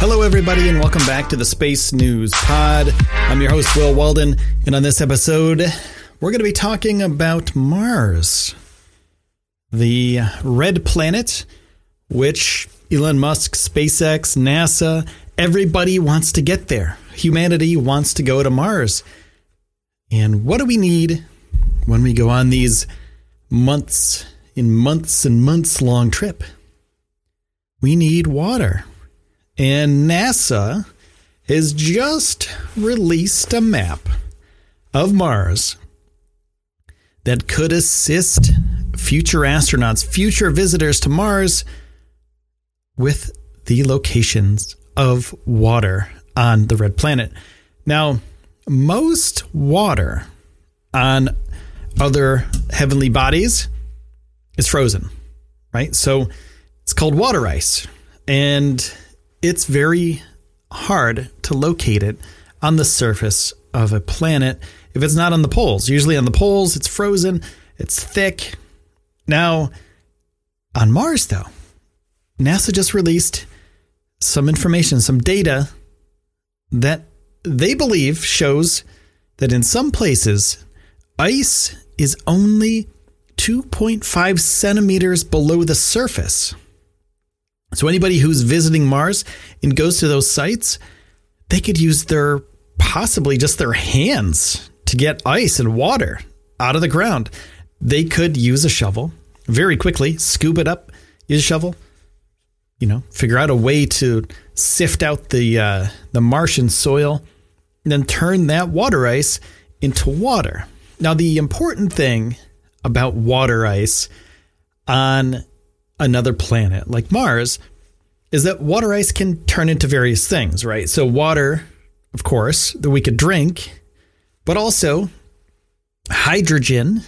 Hello, everybody, and welcome back to the Space News Pod. I'm your host, Will Walden, and on this episode, we're going to be talking about Mars, the red planet, which Elon Musk, SpaceX, NASA, everybody wants to get there. Humanity wants to go to Mars. And what do we need when we go on these months in months and months long trip? We need water. And NASA has just released a map of Mars that could assist future astronauts, future visitors to Mars with the locations of water on the red planet. Now, most water on other heavenly bodies is frozen, right? So it's called water ice. And it's very hard to locate it on the surface of a planet if it's not on the poles. Usually on the poles, it's frozen, it's thick. Now, on Mars, though, NASA just released some information, some data that they believe shows that in some places, ice is only 2.5 centimeters below the surface. So anybody who's visiting Mars and goes to those sites, they could use their possibly just their hands to get ice and water out of the ground. They could use a shovel very quickly, scoop it up, use a shovel, you know, figure out a way to sift out the uh, the Martian soil, and then turn that water ice into water. Now, the important thing about water ice on another planet like Mars is that water ice can turn into various things, right? So, water, of course, that we could drink, but also hydrogen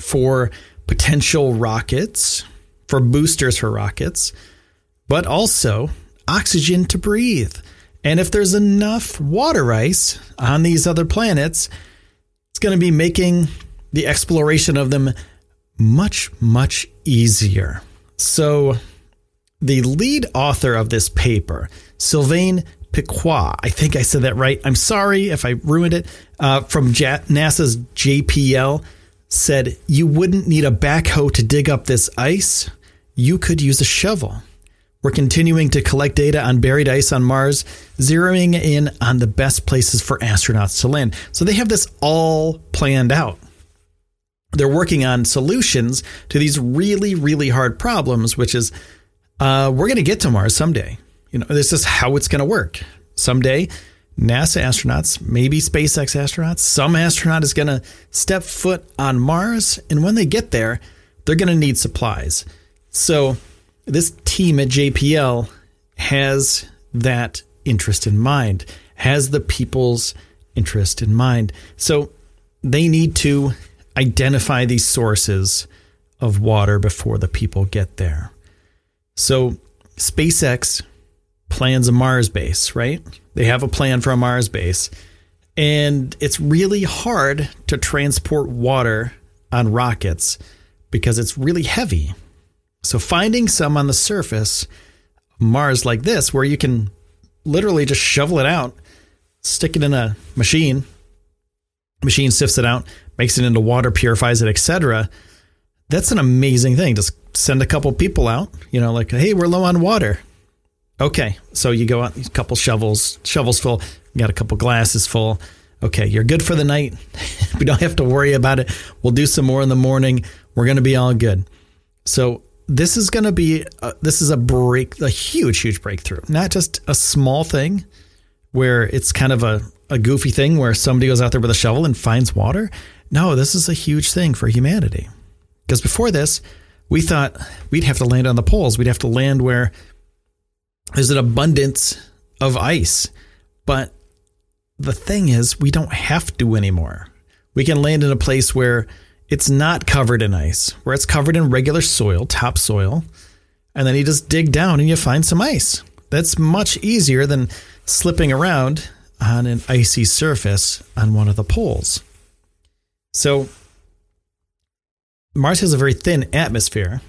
for potential rockets, for boosters for rockets, but also oxygen to breathe. And if there's enough water ice on these other planets, it's going to be making the exploration of them much, much easier. So, the lead author of this paper, Sylvain Piquois, I think I said that right. I'm sorry if I ruined it, uh, from J- NASA's JPL, said you wouldn't need a backhoe to dig up this ice. You could use a shovel. We're continuing to collect data on buried ice on Mars, zeroing in on the best places for astronauts to land. So they have this all planned out they're working on solutions to these really, really hard problems, which is uh, we're going to get to Mars someday. You know, this is how it's going to work. Someday, NASA astronauts, maybe SpaceX astronauts, some astronaut is going to step foot on Mars. And when they get there, they're going to need supplies. So, this team at JPL has that interest in mind, has the people's interest in mind. So, they need to identify these sources of water before the people get there. So, SpaceX plans a Mars base, right? They have a plan for a Mars base. And it's really hard to transport water on rockets because it's really heavy. So, finding some on the surface of Mars like this, where you can literally just shovel it out, stick it in a machine, machine sifts it out, makes it into water, purifies it, etc. That's an amazing thing. Just send a couple people out, you know, like, hey, we're low on water. Okay, so you go out, a couple shovels, shovels full, you got a couple glasses full. Okay, you're good for the night. we don't have to worry about it. We'll do some more in the morning. We're going to be all good. So this is going to be a, this is a break, a huge, huge breakthrough. Not just a small thing where it's kind of a, a goofy thing where somebody goes out there with a shovel and finds water. No, this is a huge thing for humanity. Because before this, we thought we'd have to land on the poles. We'd have to land where there's an abundance of ice. But the thing is, we don't have to anymore. We can land in a place where it's not covered in ice, where it's covered in regular soil, topsoil, and then you just dig down and you find some ice. That's much easier than slipping around on an icy surface on one of the poles. So, Mars has a very thin atmosphere.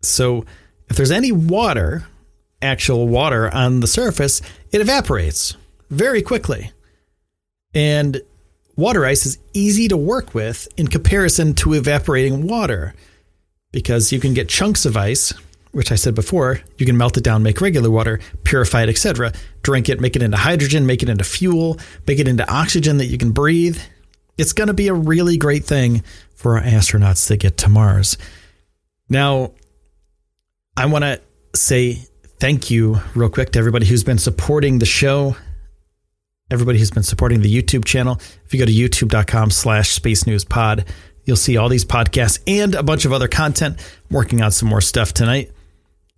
So, if there's any water, actual water on the surface, it evaporates very quickly. And water ice is easy to work with in comparison to evaporating water because you can get chunks of ice, which I said before, you can melt it down, make regular water, purify it, etc., drink it, make it into hydrogen, make it into fuel, make it into oxygen that you can breathe. It's going to be a really great thing for our astronauts to get to Mars. Now, I want to say thank you real quick to everybody who's been supporting the show everybody who's been supporting the YouTube channel. If you go to youtube.com slash space news pod, you'll see all these podcasts and a bunch of other content. I'm working on some more stuff tonight.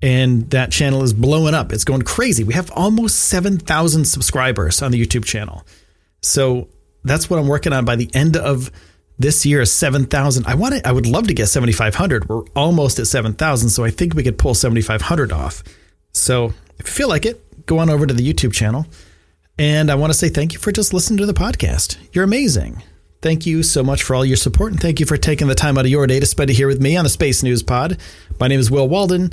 And that channel is blowing up. It's going crazy. We have almost 7,000 subscribers on the YouTube channel. So that's what I'm working on by the end of this year is 7,000. I want it, I would love to get 7,500. We're almost at 7,000. So I think we could pull 7,500 off. So if you feel like it, go on over to the YouTube channel and I want to say thank you for just listening to the podcast. You're amazing. Thank you so much for all your support, and thank you for taking the time out of your day to spend it here with me on the Space News Pod. My name is Will Walden,